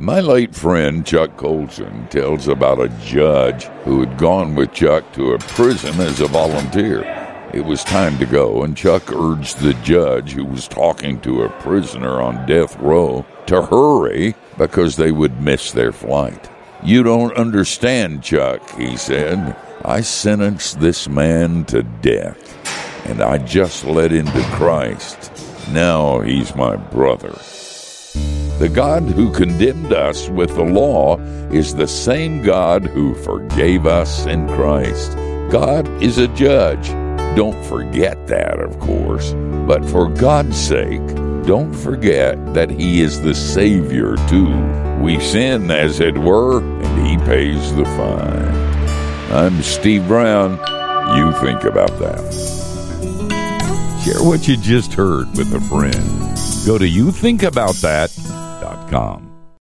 My late friend Chuck Colson tells about a judge who had gone with Chuck to a prison as a volunteer. It was time to go, and Chuck urged the judge, who was talking to a prisoner on death row, to hurry because they would miss their flight. You don't understand, Chuck, he said. I sentenced this man to death, and I just led him to Christ. Now he's my brother. The God who condemned us with the law is the same God who forgave us in Christ. God is a judge. Don't forget that, of course. But for God's sake, don't forget that He is the Savior, too. We sin, as it were, and He pays the fine. I'm Steve Brown. You think about that. Share what you just heard with a friend. Go to youthinkaboutthat.com com.